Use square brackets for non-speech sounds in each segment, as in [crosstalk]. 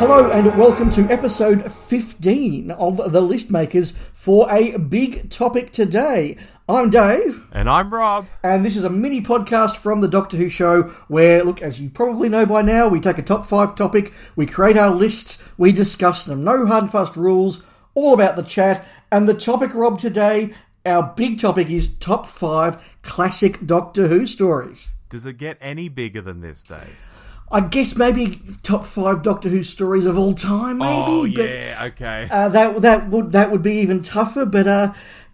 Hello and welcome to episode 15 of The List Makers for a big topic today. I'm Dave, And I'm Rob. and this is a mini podcast from The Doctor Who Show where, look, as you probably know by now, we take a top five topic, we create our lists, we discuss them. No hard and fast rules, all about the chat. And the topic, Rob, today, our big topic is top five classic Doctor Who stories. Does it get any bigger than this, Dave? I guess maybe top five Doctor Who stories of all time, maybe. oh, but yeah, okay. uh, that that would that would be even tougher. But uh,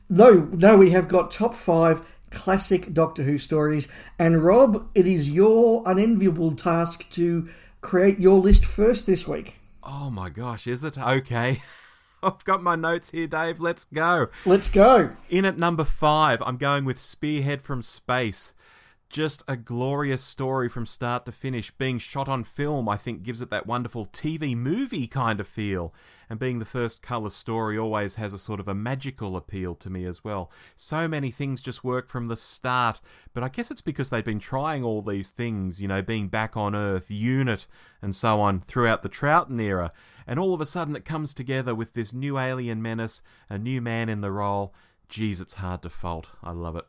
no, no, we have got top five classic Doctor Who stories. And Rob, it is your unenviable task to create your list first this week. oh my gosh, is it? Okay. [laughs] I've got my notes here, Dave. Let's go. Let's go. In at number five, I'm going with Spearhead from Space. Just a glorious story from start to finish. Being shot on film, I think, gives it that wonderful TV movie kind of feel. And being the first colour story always has a sort of a magical appeal to me as well. So many things just work from the start, but I guess it's because they've been trying all these things, you know, being back on Earth, unit, and so on, throughout the Troughton era. And all of a sudden it comes together with this new alien menace, a new man in the role. Geez, it's hard to fault. I love it.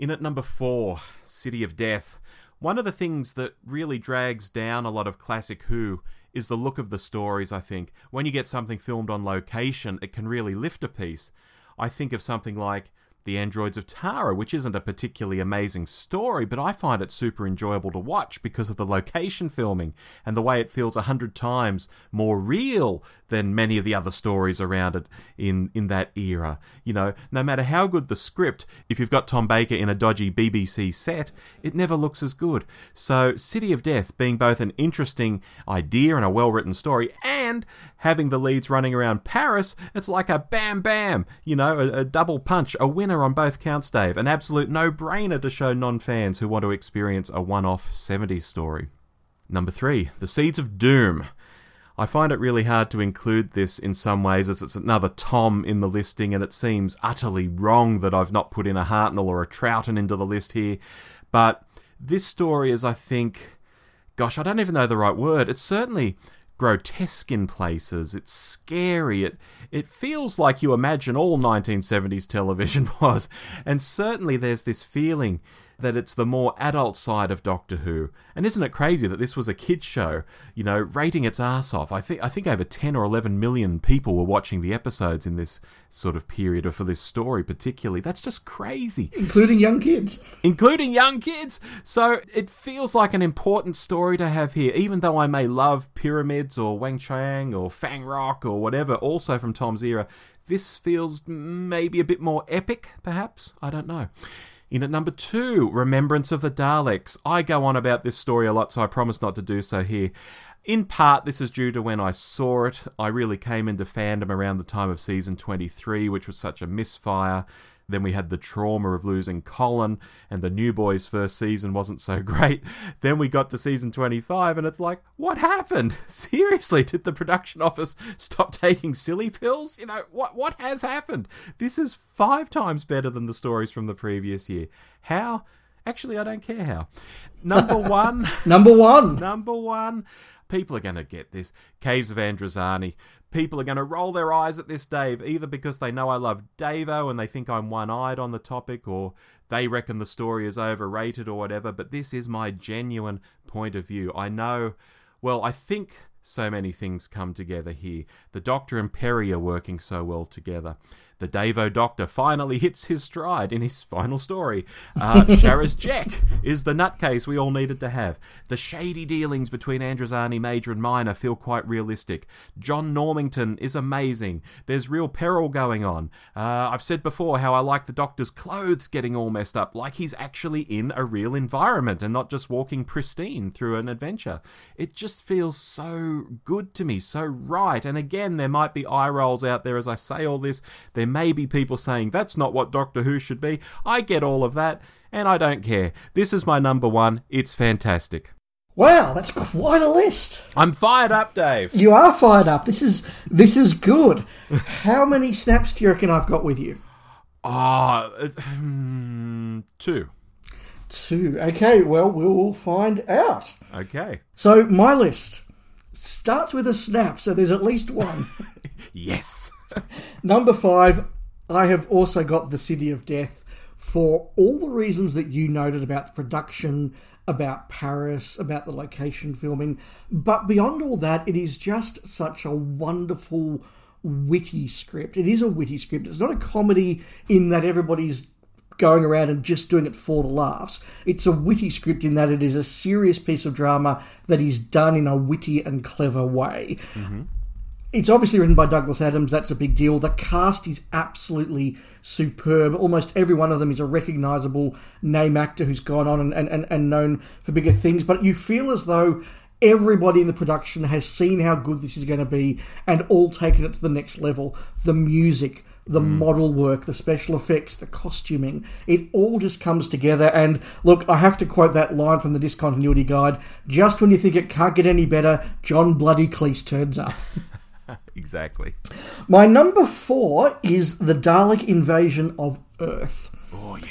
In at number four, City of Death. One of the things that really drags down a lot of classic Who is the look of the stories, I think. When you get something filmed on location, it can really lift a piece. I think of something like The Androids of Tara, which isn't a particularly amazing story, but I find it super enjoyable to watch because of the location filming and the way it feels a hundred times more real than many of the other stories around it in, in that era. You know, no matter how good the script, if you've got Tom Baker in a dodgy BBC set, it never looks as good. So, City of Death being both an interesting idea and a well written story, and having the leads running around Paris, it's like a bam bam, you know, a, a double punch, a winner on both counts, Dave. An absolute no brainer to show non fans who want to experience a one off 70s story. Number three, The Seeds of Doom. I find it really hard to include this in some ways as it's another Tom in the listing, and it seems utterly wrong that I've not put in a Hartnell or a Troughton into the list here. But this story is, I think, gosh, I don't even know the right word. It's certainly grotesque in places. It's scary. It it feels like you imagine all 1970s television [laughs] was. And certainly there's this feeling that it's the more adult side of Doctor Who. And isn't it crazy that this was a kids show, you know, rating its ass off. I think I think over 10 or 11 million people were watching the episodes in this sort of period or for this story particularly. That's just crazy Including young kids. including young kids. So it feels like an important story to have here, even though I may love Pyramids or Weng Chiang or Fang Rock or whatever, also from Tom's era. This feels maybe a bit more epic, perhaps. I don't know. In at number two, Remembrance of the Daleks. I go on about this story a lot, so I promise not to do so here. In part, this is due to when I saw it. I really came into fandom around the time of season 23, which was such a misfire. Then we had the trauma of losing Colin, and the New Boys' first season wasn't so [laughs] great. Then we got to season 25, and it's like, what happened? [laughs] Seriously, did the production office stop taking silly pills? You know, what, what has happened? This is five times better than the stories from the previous year. How? Actually, I don't care how. Number [laughs] one. Number one. Number one, people are going to get this. Caves of Androzani. People are going to roll their eyes at this, Dave, either because they know I love Davo and they think I'm one eyed on the topic, or they reckon the story is overrated or whatever, but this is my genuine point of view. I know, well, I think so many things come together here. The Doctor and Peri are working so well together. The Davo Doctor finally hits his stride in his final story. Uh, [laughs] Sharaz Jek is the nutcase we all needed to have. The shady dealings between Androzani Major and Minor feel quite realistic. John Normington is amazing. There's real peril going on. Uh, I've said before how I like the Doctor's clothes getting all messed up, like he's actually in a real environment and not just walking pristine through an adventure. It just feels so good to me, so right. And again, there might be eye rolls out there as I say all this. There may be people saying that's not what Doctor Who should be. I get all of that, and I don't care. This is my number one. It's fantastic. Wow, that's quite a list. I'm fired up, Dave. You are fired up. This is this is good. [laughs] How many snaps do you reckon I've got with you? Ah, uh, hmm, two. Two. Okay, well, we'll find out. Okay. So, my list starts with a snap, so there's at least one. [laughs] yes. [laughs] Number five, I have also got The City of Death for all the reasons that you noted about the production, about Paris, about the location filming. But beyond all that, it is just such a wonderful, witty script. It is a witty script. It's not a comedy in that everybody's going around and just doing it for the laughs. It's a witty script in that it is a serious piece of drama that is done in a witty and clever way. Mm-hmm. It's obviously written by Douglas Adams, that's a big deal. The cast is absolutely superb. Almost every one of them is a recognisable name actor who's gone on and, and, and known for bigger things, but you feel as though everybody in the production has seen how good this is going to be and all taken it to the next level. The music, the mm. model work, the special effects, the costuming, it all just comes together. And look, I have to quote that line from the Discontinuity Guide just when you think it can't get any better, John Bloody Cleese turns up. [laughs] exactly. My number four is the Dalek invasion of Earth. Oh, yeah.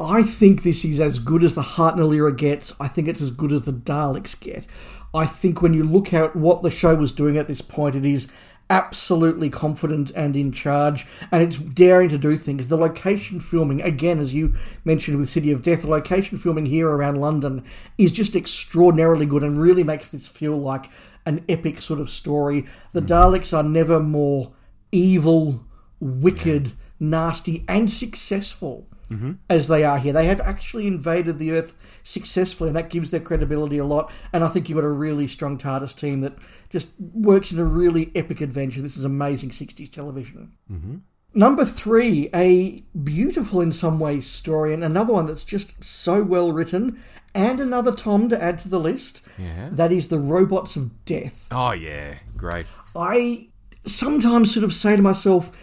I think this is as good as the Hartnell era gets. I think it's as good as the Daleks get. I think when you look at what the show was doing at this point, it is absolutely confident and in charge, and it's daring to do things. The location filming, again, as you mentioned with City of Death, the location filming here around London is just extraordinarily good and really makes this feel like an epic sort of story. The mm. Daleks are never more evil, wicked, nasty, and successful. Mm-hmm. As they are here, they have actually invaded the Earth successfully, and that gives their credibility a lot. And I think you've got a really strong TARDIS team that just works in a really epic adventure. This is amazing 60s television. Mm-hmm. Number three, a beautiful in some ways story, and another one that's just so well written and another Tom to add to the list. Yeah. That is the Robots of Death. Oh yeah, great. I sometimes sort of say to myself,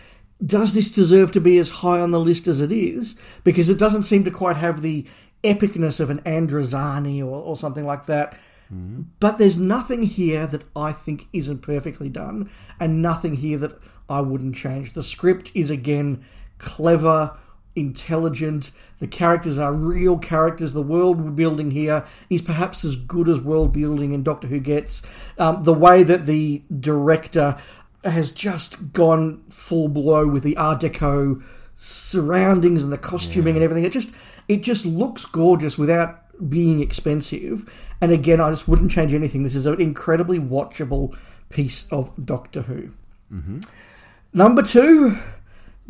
does this deserve to be as high on the list as it is? Because it doesn't seem to quite have the epicness of an Androzani or, or something like that. Mm-hmm. But there's nothing here that I think isn't perfectly done, and nothing here that I wouldn't change. The script is again clever, intelligent. The characters are real characters. The world building here is perhaps as good as world building in Doctor Who gets. Um, the way that the director has just gone full blow with the Art Deco surroundings and the costuming yeah. and everything. It just it just looks gorgeous without being expensive. And again, I just wouldn't change anything. This is an incredibly watchable piece of Doctor Who. Mm-hmm. Number two,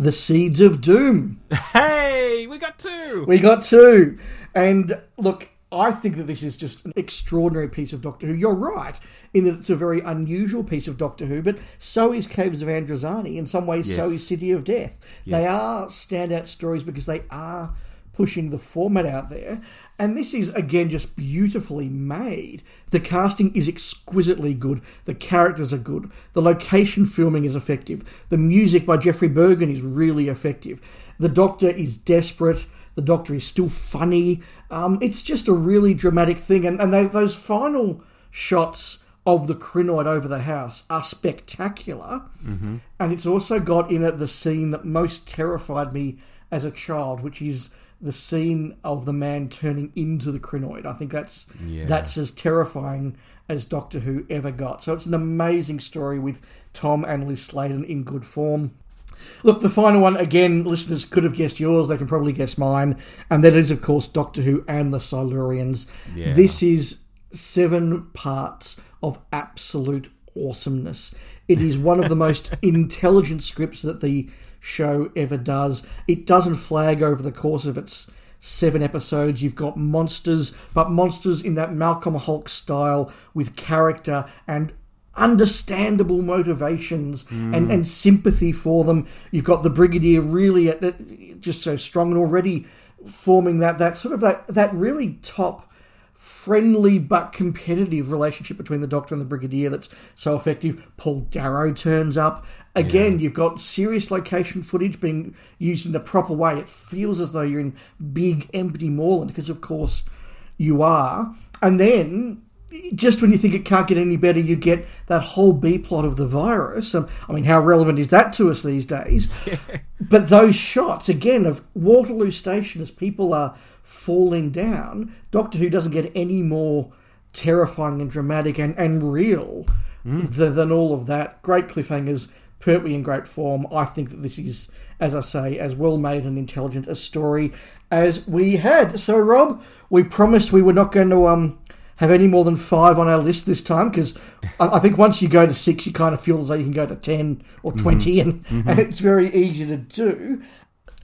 the Seeds of Doom. Hey, we got two. We got two. And look, I think that this is just an extraordinary piece of Doctor Who. You're right in that it's a very unusual piece of Doctor Who, but so is Caves of Androzani. In some ways, yes. so is City of Death. Yes. They are standout stories because they are pushing the format out there. And this is, again, just beautifully made. The casting is exquisitely good. The characters are good. The location filming is effective. The music by Geoffrey Burgon is really effective. The Doctor is desperate. The Doctor is still funny. Um, it's just a really dramatic thing. And, and they, those final shots of the Krynoid over the house are spectacular. Mm-hmm. And it's also got in it the scene that most terrified me as a child, which is the scene of the man turning into the Krynoid. I think that's yeah. that's as terrifying as Doctor Who ever got. So it's an amazing story with Tom and Liz Sladen in good form. Look, the final one, again, listeners could have guessed yours, they can probably guess mine, and that is, of course, Doctor Who and the Silurians. Yeah. This is seven parts of absolute awesomeness. It is one of the most [laughs] intelligent scripts that the show ever does. It doesn't flag over the course of its seven episodes. You've got monsters, but monsters in that Malcolm Hulke style with character and understandable motivations mm. and, and sympathy for them. You've got the Brigadier really at, at, just so strong and already forming that that sort of that that really top friendly but competitive relationship between the Doctor and the Brigadier that's so effective. Paul Darrow turns up. Again, yeah. you've got serious location footage being used in the proper way. It feels as though you're in big, empty moorland, because of course you are. And then just when you think it can't get any better, you get that whole B plot of the virus. Um, I mean, how relevant is that to us these days? [laughs] but those shots, again, of Waterloo Station as people are falling down. Doctor Who doesn't get any more terrifying and dramatic and, and real th- than all of that. Great cliffhangers, Pertwee in great form. I think that this is, as I say, as well made and intelligent a story as we had. So, Rob, we promised we were not going to um have any more than five on our list this time because I, I think once you go to six, you kind of feel as though you can go to 10 or 20, and, and it's very easy to do.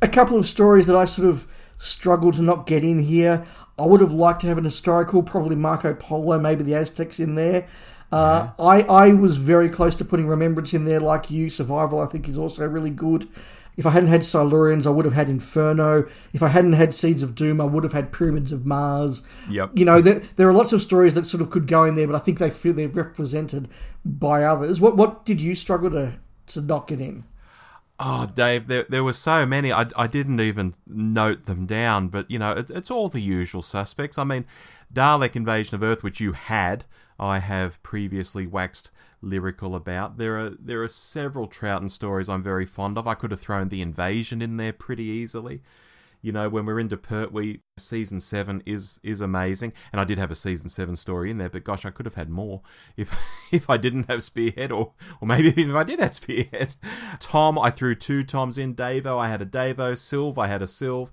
A couple of stories that I sort of struggle to not get in here. I would have liked to have an historical, probably Marco Polo, maybe the Aztecs in there. Uh, I, I was very close to putting Remembrance in there, like you. Survival, I think, is also really good. If I hadn't had Silurians, I would have had Inferno. If I hadn't had Seeds of Doom, I would have had Pyramids of Mars. Yep. You know, there, there are lots of stories that sort of could go in there, but I think they feel they're represented by others. What what did you struggle to, to not get in? Oh, Dave, there, there were so many. I, I didn't even note them down, but you know, it, it's all the usual suspects. I mean, Dalek Invasion of Earth, which you had, I have previously waxed lyrical about. There are there are several Troughton stories I'm very fond of. I could have thrown the Invasion in there pretty easily. You know, when we're into Pertwee, season seven is is amazing, and I did have a season seven story in there. But gosh, I could have had more [laughs] if if I didn't have Spearhead, or or maybe even if I did have Spearhead. Tom, I threw two Toms in. Davo, I had a Davo. Sylve, I had a Sylve.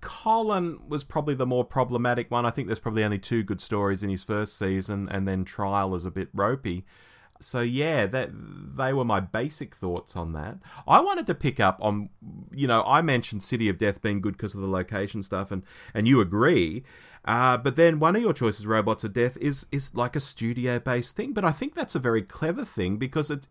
Colin was probably the more problematic one. I think there's probably only two good stories in his first season, and then Trial is a bit ropey. So yeah, that they were my basic thoughts on that. I wanted to pick up on, you know, I mentioned City of Death being good because of the location stuff, and and you agree. Uh, but then one of your choices, Robots of Death, is is like a studio based thing. But I think that's a very clever thing because it's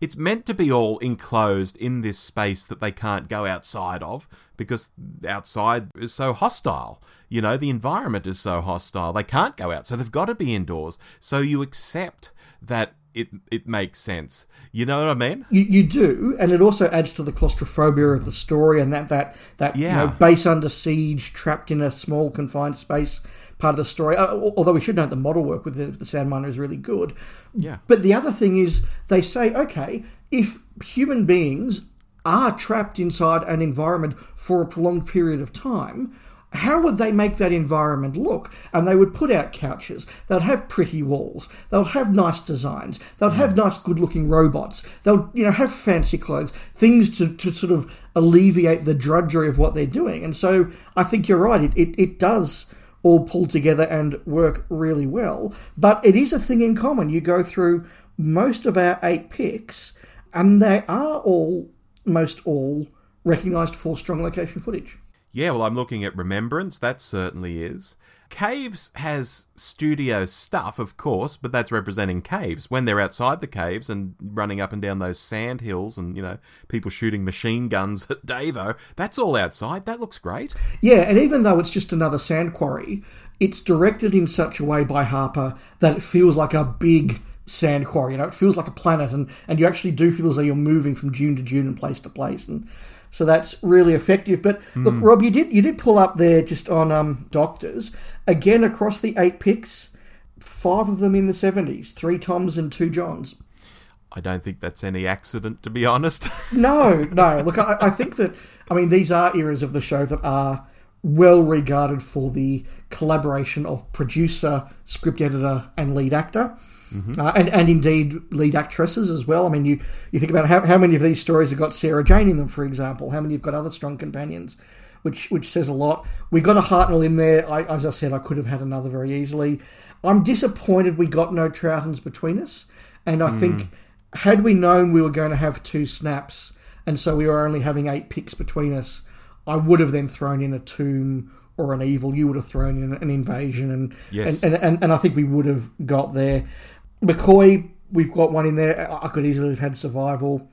it's meant to be all enclosed in this space that they can't go outside of because outside is so hostile. You know, the environment is so hostile. They can't go out, so they've got to be indoors. So you accept that it it makes sense. You know what I mean? You, you do, and it also adds to the claustrophobia of the story and that that that you know, base under siege, trapped in a small confined space part of the story. Uh, although we should note the model work with the, the Sand Miner is really good. Yeah. But the other thing is, they say, okay, if human beings are trapped inside an environment for a prolonged period of time, how would they make that environment look? And they would put out couches. They'd have pretty walls. They'll have nice designs. They'll have mm. nice, good-looking robots. They'll, you know, have fancy clothes, things to, to sort of alleviate the drudgery of what they're doing. And so I think you're right. It, it, it does all pull together and work really well. But it is a thing in common. You go through most of our eight picks, and they are all, most all, recognised for strong location footage. Yeah, well, I'm looking at Remembrance. That certainly is. Caves has studio stuff, of course, but that's representing caves. When they're outside the caves and running up and down those sand hills and, you know, people shooting machine guns [laughs] at Davo, that's all outside. That looks great. Yeah, and even though it's just another sand quarry, it's directed in such a way by Harper that it feels like a big sand quarry. You know, it feels like a planet, and, and you actually do feel as though you're moving from dune to dune and place to place, and so that's really effective. But look, Rob, you did you did pull up there just on um, Doctors again across the eight picks, five of them in the seventies, three Toms and two Johns. I don't think that's any accident, to be honest. [laughs] No, no. Look, I, I think that I mean these are eras of the show that are well regarded for the collaboration of producer, script editor, and lead actor. Uh, and, and indeed lead actresses as well. I mean, you, you think about how, how many of these stories have got Sarah Jane in them, for example. How many have got other strong companions, which which says a lot. We got a Hartnell in there. I, as I said, I could have had another very easily. I'm disappointed we got no Troughtons between us, and I think had we known we were going to have two snaps, and so we were only having eight picks between us, I would have then thrown in a tomb or an evil. You would have thrown in an invasion, and Yes. and, and, and, and I think we would have got there. McCoy, we've got one in there. I could easily have had survival.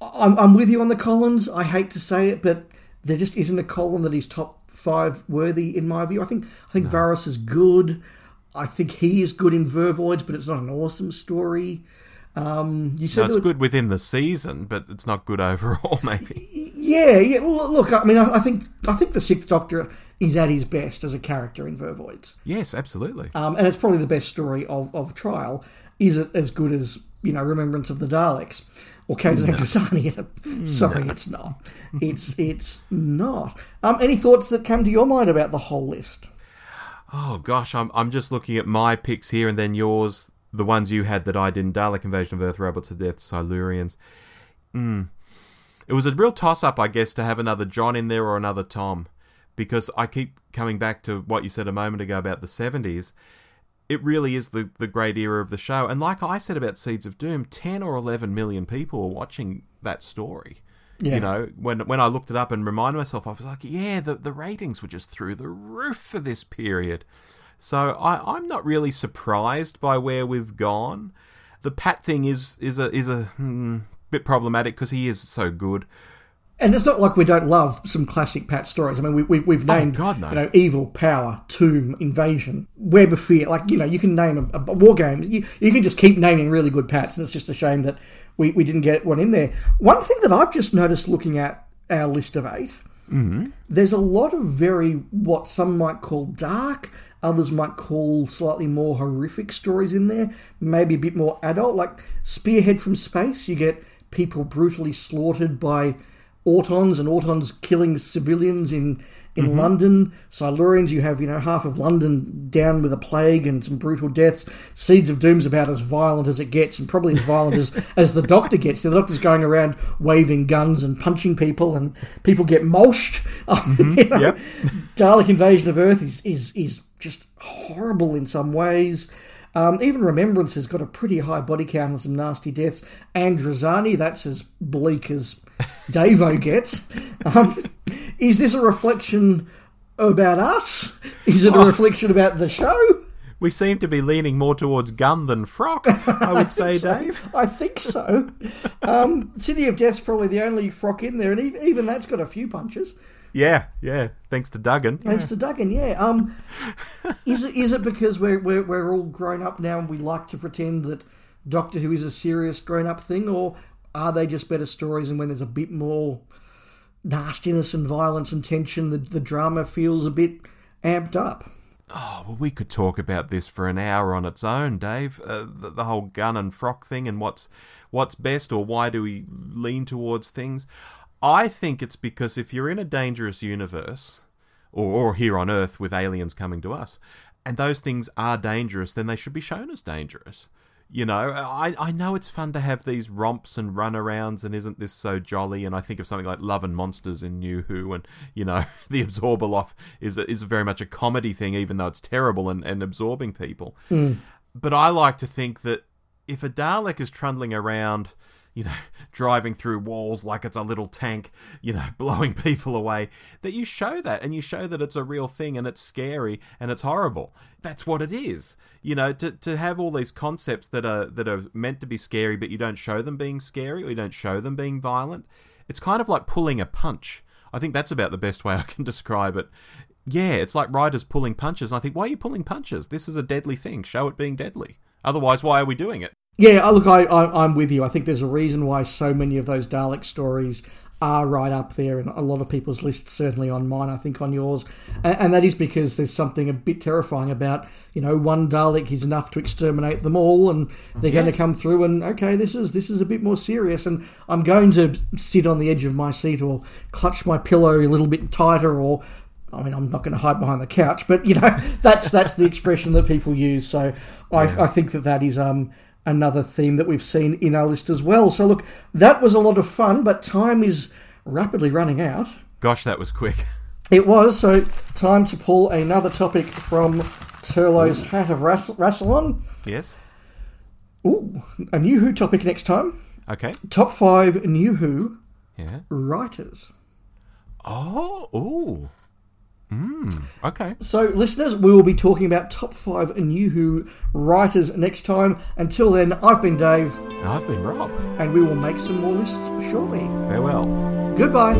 I'm, I'm with you on the Collins. I hate to say it, but there just isn't a Colin that is top five worthy in my view. I think I think Varos is good. I think he is good in Vervoids, but it's not an awesome story. Um, you said No, it's were- good within the season, but it's not good overall, [laughs] maybe. yeah, yeah. Look, I mean, I, I think I think the Sixth Doctor is at his best as a character in Vervoids. Yes, absolutely. um, and it's probably the best story of, of Trial. Is it as good as you know Remembrance of the Daleks or Caves of Androzani? Sorry, it's not. It's it's not. Um, any thoughts that come to your mind about the whole list? Oh gosh, I'm I'm just looking at my picks here and then yours, the ones you had that I didn't. Dalek Invasion of Earth, Robots of Death, Silurians. Mm. It was a real toss up, I guess, to have another John in there or another Tom, because I keep coming back to what you said a moment ago about the 70s. It really is the, the great era of the show. And like I said about Seeds of Doom, 10 or 11 million people were watching that story. Yeah. You know, when when I looked it up and reminded myself, I was like, yeah, the, the ratings were just through the roof for this period. So I, I'm not really surprised by where we've gone. The Pat thing is is a is a hmm, bit problematic because he is so good. And it's not like we don't love some classic Pat stories. I mean, we, we, we've oh, named, Oh, God, no. you know, Evil, Power, Tomb, Invasion, Web of Fear. Like, you know, you can name a, a war game. You, you can just keep naming really good Pats, and it's just a shame that we, we didn't get one in there. One thing that I've just noticed looking at our list of 8 mm-hmm. there's a lot of very, what some might call dark, others might call slightly more horrific stories in there, maybe a bit more adult. Like Spearhead from Space, you get people brutally slaughtered by Autons and Autons killing civilians in in London. Silurians, you have you know half of London down with a plague and some brutal deaths. Seeds of Doom's about as violent as it gets, and probably as violent as [laughs] as the Doctor gets. The Doctor's going around waving guns and punching people, and people get mulched. [laughs] You know, Yep. Dalek Invasion of Earth is is is just horrible in some ways. Um, even Remembrance has got a pretty high body count and some nasty deaths. Androzani, that's as bleak as Davo gets. Um, is this a reflection about us? Is it a reflection about the show? We seem to be leaning more towards gun than frock, I would say, [laughs] So, Dave. I think so. Um, City of Death's probably the only frock in there, and even, that's got a few punches. Yeah, yeah. Thanks to Duggan. Thanks to Duggan, yeah. Um, is it is it because we're, we're we're all grown up now and we like to pretend that Doctor Who is a serious grown up thing, or are they just better stories? And when there's a bit more nastiness and violence and tension, the the drama feels a bit amped up. Oh, well, we could talk about this for an hour on its own, Dave. Uh, the, the whole gun and frock thing, and what's what's best, or why do we lean towards things? I think it's because if you're in a dangerous universe, or, or here on Earth with aliens coming to us, and those things are dangerous, then they should be shown as dangerous. You know, I, I know it's fun to have these romps and runarounds, and isn't this so jolly? And I think of something like Love and Monsters in New Who, and you know, [laughs] the Abzorbaloff is is very much a comedy thing, even though it's terrible and, and absorbing people. Hmm. But I like to think that if a Dalek is trundling around, you know, [laughs] driving through walls like it's a little tank, you know, [laughs] blowing people away, that you show that and you show that it's a real thing and it's scary and it's horrible. That's what it is. You know, to, to have all these concepts that are that are meant to be scary, but you don't show them being scary or you don't show them being violent. It's kind of like pulling a punch. I think that's about the best way [laughs] I can describe it. Yeah, it's like riders pulling punches. And I think, why are you pulling punches? This is a deadly thing. Show it being deadly. Otherwise, why are we doing it? Yeah, look, I, I, I'm with you. I think there's a reason why so many of those Dalek stories are right up there in a lot of people's lists, certainly on mine, I think on yours. And, and that is because there's something a bit terrifying about, you know, one Dalek is enough to exterminate them all and they're going to come through and, okay, this is this is a bit more serious and I'm going to sit on the edge of my seat or clutch my pillow a little bit tighter or I mean, I'm not going to hide behind the couch, but you know, [laughs] that's that's the expression that people use. So I, I think that that is um, another theme that we've seen in our list as well. So look, that was a lot of fun, but time is rapidly running out. Gosh, that was quick. [laughs] It was so time to pull another topic from Turlo's hat of Ras- Rassilon. Yes. Ooh, a new Who topic next time. Okay. Top five new Who Yeah. writers. Oh. Ooh. Mm, okay. So, listeners, we will be talking about top five New Who writers next time. Until then, I've been Dave. And I've been Rob. And we will make some more lists shortly. Farewell. Goodbye.